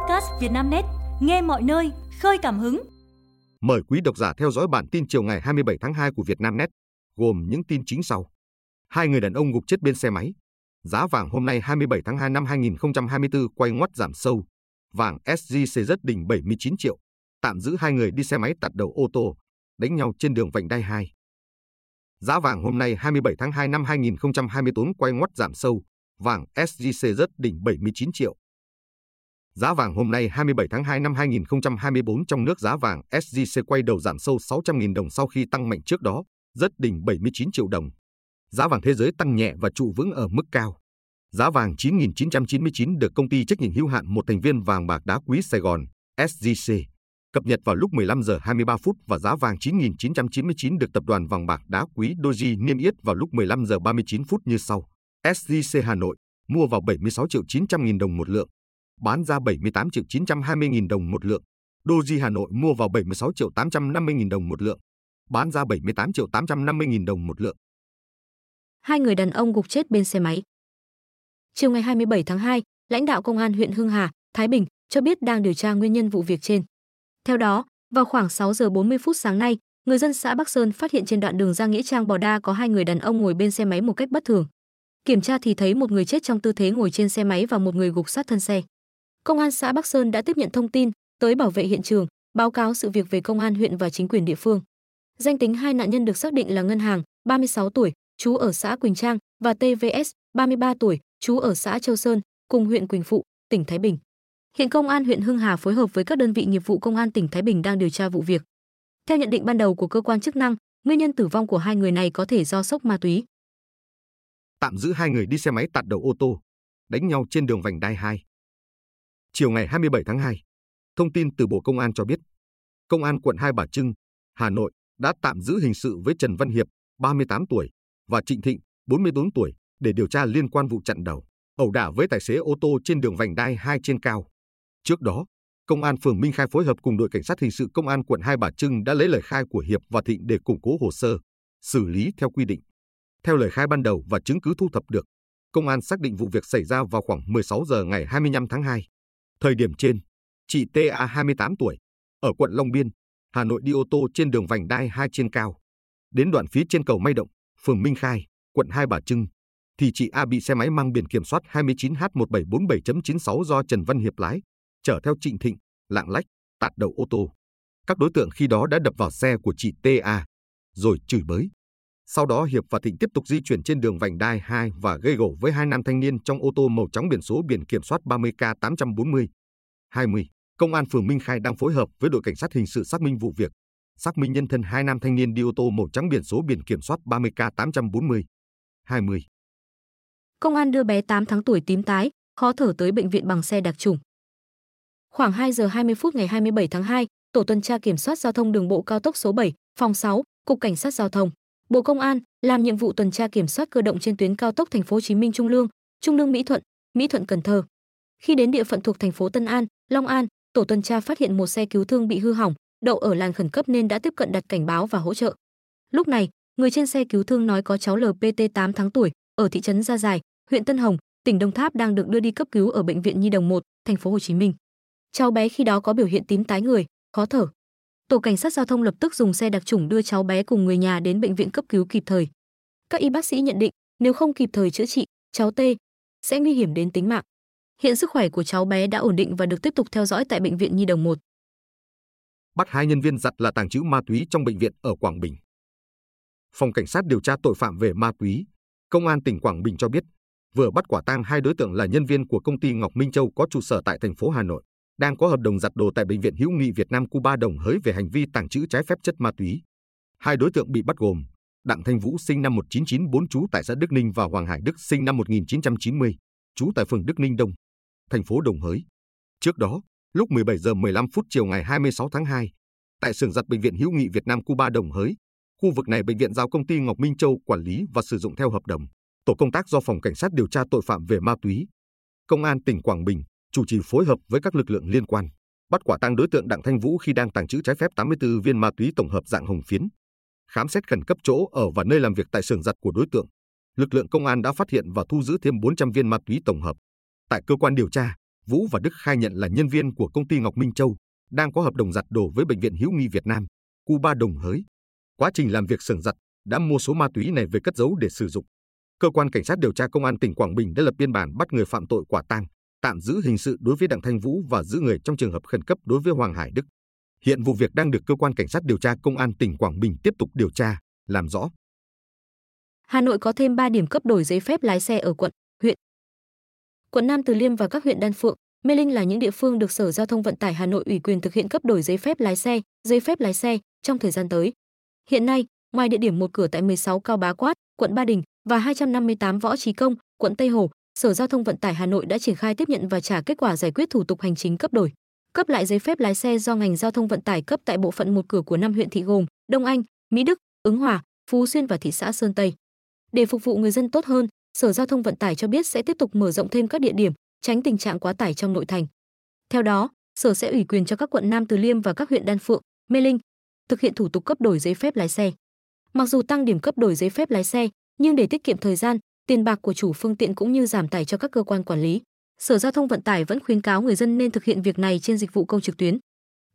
podcast Vietnamnet, nghe mọi nơi, khơi cảm hứng. Mời quý độc giả theo dõi bản tin chiều ngày 27 tháng 2 của Vietnamnet, gồm những tin chính sau. Hai người đàn ông gục chết bên xe máy. Giá vàng hôm nay 27 tháng 2 năm 2024 quay ngoắt giảm sâu. Vàng SJC rất đỉnh 79 triệu. Tạm giữ hai người đi xe máy tạt đầu ô tô, đánh nhau trên đường vành đai 2. Giá vàng hôm nay 27 tháng 2 năm 2024 quay ngoắt giảm sâu. Vàng SJC rất đỉnh 79 triệu. Giá vàng hôm nay 27 tháng 2 năm 2024 trong nước giá vàng SJC quay đầu giảm sâu 600.000 đồng sau khi tăng mạnh trước đó, rất đỉnh 79 triệu đồng. Giá vàng thế giới tăng nhẹ và trụ vững ở mức cao. Giá vàng 9.999 được công ty trách nhiệm hữu hạn một thành viên vàng bạc đá quý Sài Gòn SJC cập nhật vào lúc 15 giờ 23 phút và giá vàng 9.999 được tập đoàn vàng bạc đá quý Doji niêm yết vào lúc 15 giờ 39 phút như sau. SJC Hà Nội mua vào 76 triệu 900 nghìn đồng một lượng, bán ra 78 triệu 920 nghìn đồng một lượng. Doji Hà Nội mua vào 76 triệu 850 nghìn đồng một lượng, bán ra 78 triệu 850 nghìn đồng một lượng. Hai người đàn ông gục chết bên xe máy. Chiều ngày 27 tháng 2, lãnh đạo công an huyện Hưng Hà, Thái Bình cho biết đang điều tra nguyên nhân vụ việc trên. Theo đó, vào khoảng 6 giờ 40 phút sáng nay, người dân xã Bắc Sơn phát hiện trên đoạn đường ra Nghĩa Trang Bò Đa có hai người đàn ông ngồi bên xe máy một cách bất thường. Kiểm tra thì thấy một người chết trong tư thế ngồi trên xe máy và một người gục sát thân xe. Công an xã Bắc Sơn đã tiếp nhận thông tin, tới bảo vệ hiện trường, báo cáo sự việc về công an huyện và chính quyền địa phương. Danh tính hai nạn nhân được xác định là Ngân Hàng, 36 tuổi, trú ở xã Quỳnh Trang và TVS, 33 tuổi, trú ở xã Châu Sơn, cùng huyện Quỳnh Phụ, tỉnh Thái Bình. Hiện công an huyện Hưng Hà phối hợp với các đơn vị nghiệp vụ công an tỉnh Thái Bình đang điều tra vụ việc. Theo nhận định ban đầu của cơ quan chức năng, nguyên nhân tử vong của hai người này có thể do sốc ma túy. Tạm giữ hai người đi xe máy tạt đầu ô tô, đánh nhau trên đường vành đai 2. Chiều ngày 27 tháng 2, thông tin từ Bộ Công an cho biết, Công an quận Hai Bà Trưng, Hà Nội đã tạm giữ hình sự với Trần Văn Hiệp, 38 tuổi, và Trịnh Thịnh, 44 tuổi, để điều tra liên quan vụ chặn đầu, ẩu đả với tài xế ô tô trên đường vành đai 2 trên cao. Trước đó, Công an phường Minh Khai phối hợp cùng đội cảnh sát hình sự Công an quận Hai Bà Trưng đã lấy lời khai của Hiệp và Thịnh để củng cố hồ sơ, xử lý theo quy định. Theo lời khai ban đầu và chứng cứ thu thập được, công an xác định vụ việc xảy ra vào khoảng 16 giờ ngày 25 tháng 2. Thời điểm trên, chị TA 28 tuổi, ở quận Long Biên, Hà Nội đi ô tô trên đường vành đai 2 trên cao. Đến đoạn phía trên cầu May Động, phường Minh Khai, quận Hai Bà Trưng, thì chị A bị xe máy mang biển kiểm soát 29H1747.96 do Trần Văn Hiệp lái, chở theo Trịnh Thịnh, lạng lách, tạt đầu ô tô. Các đối tượng khi đó đã đập vào xe của chị TA, rồi chửi bới. Sau đó Hiệp và Thịnh tiếp tục di chuyển trên đường vành đai 2 và gây gổ với hai nam thanh niên trong ô tô màu trắng biển số biển kiểm soát 30K840. 20. Công an phường Minh Khai đang phối hợp với đội cảnh sát hình sự xác minh vụ việc, xác minh nhân thân hai nam thanh niên đi ô tô màu trắng biển số biển kiểm soát 30K840. 20. Công an đưa bé 8 tháng tuổi tím tái, khó thở tới bệnh viện bằng xe đặc trùng. Khoảng 2 giờ 20 phút ngày 27 tháng 2, tổ tuần tra kiểm soát giao thông đường bộ cao tốc số 7, phòng 6, cục cảnh sát giao thông, Bộ Công an làm nhiệm vụ tuần tra kiểm soát cơ động trên tuyến cao tốc thành phố Hồ Chí Minh Trung Lương, Trung Lương Mỹ Thuận, Mỹ Thuận Cần Thơ. Khi đến địa phận thuộc thành phố Tân An, Long An, tổ tuần tra phát hiện một xe cứu thương bị hư hỏng, đậu ở làn khẩn cấp nên đã tiếp cận đặt cảnh báo và hỗ trợ. Lúc này, người trên xe cứu thương nói có cháu LPT 8 tháng tuổi ở thị trấn Gia Giải, huyện Tân Hồng, tỉnh Đồng Tháp đang được đưa đi cấp cứu ở bệnh viện Nhi đồng 1, thành phố Hồ Chí Minh. Cháu bé khi đó có biểu hiện tím tái người, khó thở. Tổ cảnh sát giao thông lập tức dùng xe đặc chủng đưa cháu bé cùng người nhà đến bệnh viện cấp cứu kịp thời. Các y bác sĩ nhận định, nếu không kịp thời chữa trị, cháu T sẽ nguy hiểm đến tính mạng. Hiện sức khỏe của cháu bé đã ổn định và được tiếp tục theo dõi tại bệnh viện Nhi đồng 1. Bắt hai nhân viên giặt là tàng trữ ma túy trong bệnh viện ở Quảng Bình. Phòng Cảnh sát điều tra tội phạm về ma túy, Công an tỉnh Quảng Bình cho biết, vừa bắt quả tang hai đối tượng là nhân viên của công ty Ngọc Minh Châu có trụ sở tại thành phố Hà Nội, đang có hợp đồng giặt đồ tại bệnh viện hữu nghị Việt Nam Cuba Đồng Hới về hành vi tàng trữ trái phép chất ma túy. Hai đối tượng bị bắt gồm Đặng Thanh Vũ sinh năm 1994 trú tại xã Đức Ninh và Hoàng Hải Đức sinh năm 1990, trú tại phường Đức Ninh Đông, thành phố Đồng Hới. Trước đó, lúc 17 giờ 15 phút chiều ngày 26 tháng 2, tại xưởng giặt bệnh viện hữu nghị Việt Nam Cuba Đồng Hới, khu vực này bệnh viện giao công ty Ngọc Minh Châu quản lý và sử dụng theo hợp đồng. Tổ công tác do phòng cảnh sát điều tra tội phạm về ma túy, công an tỉnh Quảng Bình chủ trì phối hợp với các lực lượng liên quan, bắt quả tang đối tượng Đặng Thanh Vũ khi đang tàng trữ trái phép 84 viên ma túy tổng hợp dạng hồng phiến. Khám xét khẩn cấp chỗ ở và nơi làm việc tại xưởng giặt của đối tượng, lực lượng công an đã phát hiện và thu giữ thêm 400 viên ma túy tổng hợp. Tại cơ quan điều tra, Vũ và Đức khai nhận là nhân viên của công ty Ngọc Minh Châu, đang có hợp đồng giặt đồ với Bệnh viện Hữu nghi Việt Nam, cuba Đồng Hới. Quá trình làm việc sưởng giặt đã mua số ma túy này về cất giấu để sử dụng. Cơ quan cảnh sát điều tra công an tỉnh Quảng Bình đã lập biên bản bắt người phạm tội quả tang, tạm giữ hình sự đối với Đặng Thanh Vũ và giữ người trong trường hợp khẩn cấp đối với Hoàng Hải Đức. Hiện vụ việc đang được cơ quan cảnh sát điều tra công an tỉnh Quảng Bình tiếp tục điều tra, làm rõ. Hà Nội có thêm 3 điểm cấp đổi giấy phép lái xe ở quận, huyện. Quận Nam Từ Liêm và các huyện Đan Phượng, Mê Linh là những địa phương được Sở Giao thông Vận tải Hà Nội ủy quyền thực hiện cấp đổi giấy phép lái xe, giấy phép lái xe trong thời gian tới. Hiện nay, ngoài địa điểm một cửa tại 16 Cao Bá Quát, quận Ba Đình và 258 Võ Trí Công, quận Tây Hồ, Sở Giao thông Vận tải Hà Nội đã triển khai tiếp nhận và trả kết quả giải quyết thủ tục hành chính cấp đổi, cấp lại giấy phép lái xe do ngành giao thông vận tải cấp tại bộ phận một cửa của năm huyện thị gồm Đông Anh, Mỹ Đức, Ứng Hòa, Phú Xuyên và thị xã Sơn Tây. Để phục vụ người dân tốt hơn, Sở Giao thông Vận tải cho biết sẽ tiếp tục mở rộng thêm các địa điểm, tránh tình trạng quá tải trong nội thành. Theo đó, Sở sẽ ủy quyền cho các quận Nam Từ Liêm và các huyện Đan Phượng, Mê Linh thực hiện thủ tục cấp đổi giấy phép lái xe. Mặc dù tăng điểm cấp đổi giấy phép lái xe, nhưng để tiết kiệm thời gian, tiền bạc của chủ phương tiện cũng như giảm tải cho các cơ quan quản lý, Sở Giao thông Vận tải vẫn khuyến cáo người dân nên thực hiện việc này trên dịch vụ công trực tuyến.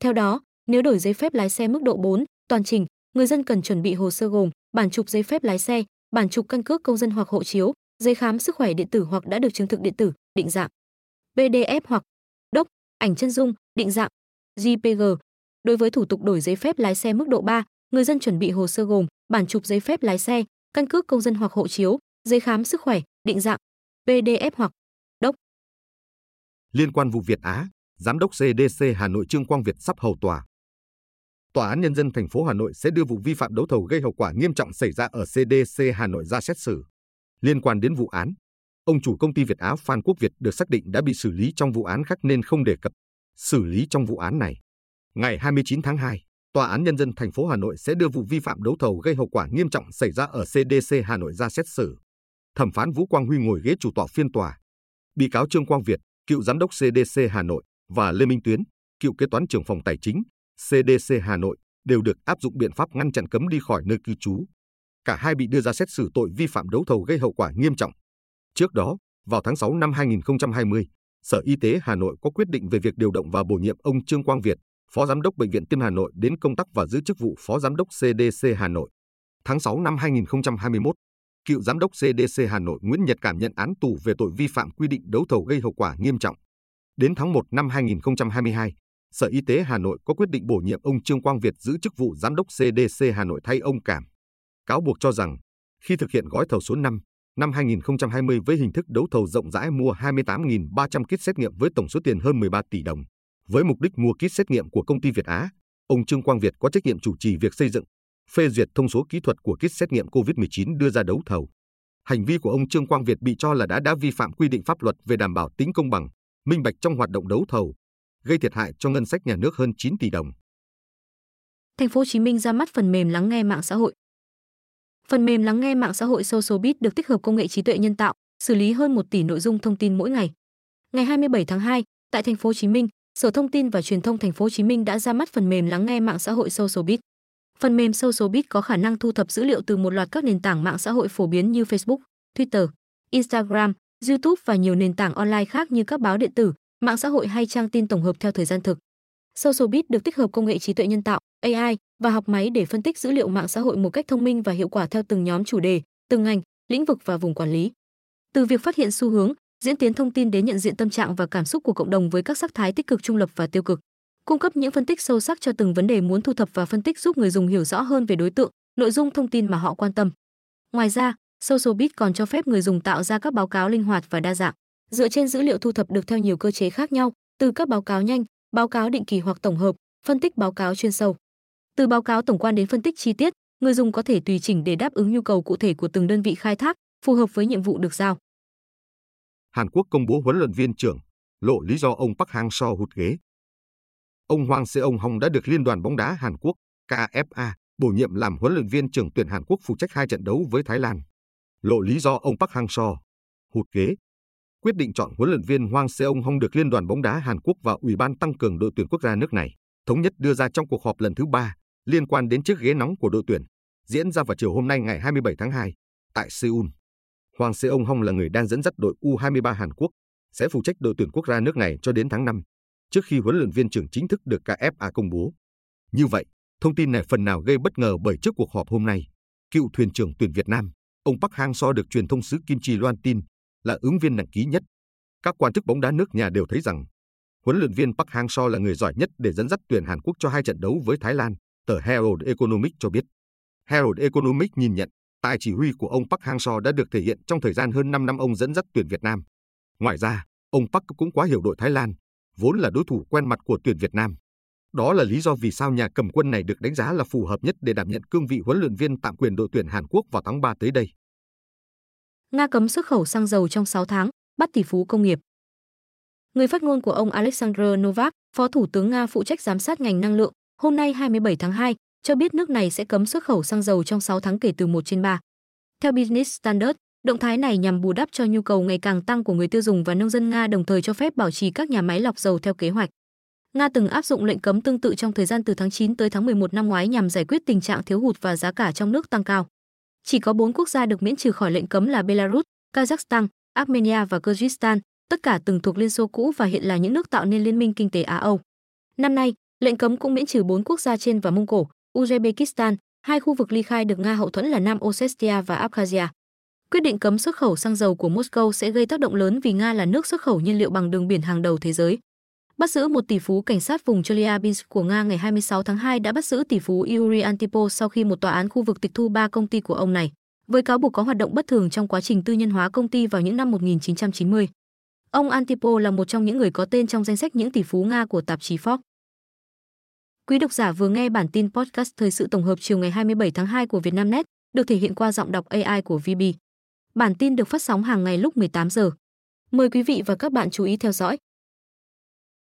Theo đó, nếu đổi giấy phép lái xe mức độ 4, toàn trình, người dân cần chuẩn bị hồ sơ gồm bản chụp giấy phép lái xe, bản chụp căn cước công dân hoặc hộ chiếu, giấy khám sức khỏe điện tử hoặc đã được chứng thực điện tử, định dạng, PDF hoặc đốc, ảnh chân dung, định dạng, JPG. Đối với thủ tục đổi giấy phép lái xe mức độ 3, người dân chuẩn bị hồ sơ gồm bản chụp giấy phép lái xe, căn cước công dân hoặc hộ chiếu, giấy khám sức khỏe, định dạng, PDF hoặc đốc. Liên quan vụ Việt Á, Giám đốc CDC Hà Nội Trương Quang Việt sắp hầu tòa. Tòa án Nhân dân thành phố Hà Nội sẽ đưa vụ vi phạm đấu thầu gây hậu quả nghiêm trọng xảy ra ở CDC Hà Nội ra xét xử. Liên quan đến vụ án, ông chủ công ty Việt Á Phan Quốc Việt được xác định đã bị xử lý trong vụ án khác nên không đề cập xử lý trong vụ án này. Ngày 29 tháng 2, Tòa án Nhân dân thành phố Hà Nội sẽ đưa vụ vi phạm đấu thầu gây hậu quả nghiêm trọng xảy ra ở CDC Hà Nội ra xét xử. Thẩm phán Vũ Quang Huy ngồi ghế chủ tọa phiên tòa. Bị cáo Trương Quang Việt, cựu giám đốc CDC Hà Nội và Lê Minh Tuyến, cựu kế toán trưởng phòng tài chính CDC Hà Nội đều được áp dụng biện pháp ngăn chặn cấm đi khỏi nơi cư trú. Cả hai bị đưa ra xét xử tội vi phạm đấu thầu gây hậu quả nghiêm trọng. Trước đó, vào tháng 6 năm 2020, Sở Y tế Hà Nội có quyết định về việc điều động và bổ nhiệm ông Trương Quang Việt, Phó Giám đốc Bệnh viện Tim Hà Nội đến công tác và giữ chức vụ Phó Giám đốc CDC Hà Nội. Tháng 6 năm 2021, cựu Giám đốc CDC Hà Nội Nguyễn Nhật Cảm nhận án tù về tội vi phạm quy định đấu thầu gây hậu quả nghiêm trọng. Đến tháng 1 năm 2022, Sở Y tế Hà Nội có quyết định bổ nhiệm ông Trương Quang Việt giữ chức vụ Giám đốc CDC Hà Nội thay ông Cảm. Cáo buộc cho rằng, khi thực hiện gói thầu số 5, năm 2020 với hình thức đấu thầu rộng rãi mua 28.300 kit xét nghiệm với tổng số tiền hơn 13 tỷ đồng, với mục đích mua kit xét nghiệm của công ty Việt Á, ông Trương Quang Việt có trách nhiệm chủ trì việc xây dựng, phê duyệt thông số kỹ thuật của kit xét nghiệm COVID-19 đưa ra đấu thầu. Hành vi của ông Trương Quang Việt bị cho là đã đã vi phạm quy định pháp luật về đảm bảo tính công bằng, minh bạch trong hoạt động đấu thầu, gây thiệt hại cho ngân sách nhà nước hơn 9 tỷ đồng. Thành phố Hồ Chí Minh ra mắt phần mềm lắng nghe mạng xã hội. Phần mềm lắng nghe mạng xã hội SocialBit được tích hợp công nghệ trí tuệ nhân tạo, xử lý hơn 1 tỷ nội dung thông tin mỗi ngày. Ngày 27 tháng 2, tại thành phố Hồ Chí Minh, Sở Thông tin và Truyền thông thành phố Hồ Chí Minh đã ra mắt phần mềm lắng nghe mạng xã hội SocialBit. Phần mềm SocialBit có khả năng thu thập dữ liệu từ một loạt các nền tảng mạng xã hội phổ biến như Facebook, Twitter, Instagram, YouTube và nhiều nền tảng online khác như các báo điện tử, mạng xã hội hay trang tin tổng hợp theo thời gian thực. SocialBit được tích hợp công nghệ trí tuệ nhân tạo AI và học máy để phân tích dữ liệu mạng xã hội một cách thông minh và hiệu quả theo từng nhóm chủ đề, từng ngành, lĩnh vực và vùng quản lý. Từ việc phát hiện xu hướng, diễn tiến thông tin đến nhận diện tâm trạng và cảm xúc của cộng đồng với các sắc thái tích cực trung lập và tiêu cực. Cung cấp những phân tích sâu sắc cho từng vấn đề muốn thu thập và phân tích giúp người dùng hiểu rõ hơn về đối tượng, nội dung thông tin mà họ quan tâm. Ngoài ra, SocialBit còn cho phép người dùng tạo ra các báo cáo linh hoạt và đa dạng, dựa trên dữ liệu thu thập được theo nhiều cơ chế khác nhau, từ các báo cáo nhanh, báo cáo định kỳ hoặc tổng hợp, phân tích báo cáo chuyên sâu. Từ báo cáo tổng quan đến phân tích chi tiết, người dùng có thể tùy chỉnh để đáp ứng nhu cầu cụ thể của từng đơn vị khai thác, phù hợp với nhiệm vụ được giao. Hàn Quốc công bố huấn luyện viên trưởng, lộ lý do ông Park Hang-seo hụt ghế. Ông Hwang Seong-hong đã được Liên đoàn bóng đá Hàn Quốc KFA bổ nhiệm làm huấn luyện viên trưởng tuyển Hàn Quốc phụ trách hai trận đấu với Thái Lan. Lộ lý do ông Park Hang-seo hụt ghế. Quyết định chọn huấn luyện viên Hwang Seong-hong được Liên đoàn bóng đá Hàn Quốc và Ủy ban tăng cường đội tuyển quốc gia nước này thống nhất đưa ra trong cuộc họp lần thứ ba liên quan đến chiếc ghế nóng của đội tuyển, diễn ra vào chiều hôm nay ngày 27 tháng 2 tại Seoul. Hoàng Seong Hong là người đang dẫn dắt đội U23 Hàn Quốc, sẽ phụ trách đội tuyển quốc gia nước này cho đến tháng 5, trước khi huấn luyện viên trưởng chính thức được KFA công bố. Như vậy, thông tin này phần nào gây bất ngờ bởi trước cuộc họp hôm nay, cựu thuyền trưởng tuyển Việt Nam, ông Park Hang-seo được truyền thông xứ Kim Chi loan tin là ứng viên nặng ký nhất. Các quan chức bóng đá nước nhà đều thấy rằng huấn luyện viên Park Hang-seo là người giỏi nhất để dẫn dắt tuyển Hàn Quốc cho hai trận đấu với Thái Lan, tờ Herald Economic cho biết. Herald Economic nhìn nhận tài chỉ huy của ông Park Hang-seo đã được thể hiện trong thời gian hơn 5 năm ông dẫn dắt tuyển Việt Nam. Ngoài ra, ông Park cũng quá hiểu đội Thái Lan, vốn là đối thủ quen mặt của tuyển Việt Nam. Đó là lý do vì sao nhà cầm quân này được đánh giá là phù hợp nhất để đảm nhận cương vị huấn luyện viên tạm quyền đội tuyển Hàn Quốc vào tháng 3 tới đây. Nga cấm xuất khẩu xăng dầu trong 6 tháng, bắt tỷ phú công nghiệp. Người phát ngôn của ông Alexander Novak, Phó Thủ tướng Nga phụ trách giám sát ngành năng lượng, hôm nay 27 tháng 2, cho biết nước này sẽ cấm xuất khẩu xăng dầu trong 6 tháng kể từ 1 trên 3. Theo Business Standard, động thái này nhằm bù đắp cho nhu cầu ngày càng tăng của người tiêu dùng và nông dân Nga đồng thời cho phép bảo trì các nhà máy lọc dầu theo kế hoạch. Nga từng áp dụng lệnh cấm tương tự trong thời gian từ tháng 9 tới tháng 11 năm ngoái nhằm giải quyết tình trạng thiếu hụt và giá cả trong nước tăng cao. Chỉ có 4 quốc gia được miễn trừ khỏi lệnh cấm là Belarus, Kazakhstan, Armenia và Kyrgyzstan, tất cả từng thuộc Liên Xô cũ và hiện là những nước tạo nên Liên minh Kinh tế Á-Âu. Năm nay, lệnh cấm cũng miễn trừ 4 quốc gia trên và Mông Cổ, Uzbekistan, hai khu vực ly khai được Nga hậu thuẫn là Nam Ossetia và Abkhazia. Quyết định cấm xuất khẩu xăng dầu của Moscow sẽ gây tác động lớn vì Nga là nước xuất khẩu nhiên liệu bằng đường biển hàng đầu thế giới. Bắt giữ một tỷ phú cảnh sát vùng Chelyabinsk của Nga ngày 26 tháng 2 đã bắt giữ tỷ phú Yuri Antipo sau khi một tòa án khu vực tịch thu ba công ty của ông này, với cáo buộc có hoạt động bất thường trong quá trình tư nhân hóa công ty vào những năm 1990. Ông Antipo là một trong những người có tên trong danh sách những tỷ phú Nga của tạp chí Forbes. Quý độc giả vừa nghe bản tin podcast thời sự tổng hợp chiều ngày 27 tháng 2 của Vietnamnet, được thể hiện qua giọng đọc AI của VB. Bản tin được phát sóng hàng ngày lúc 18 giờ. Mời quý vị và các bạn chú ý theo dõi.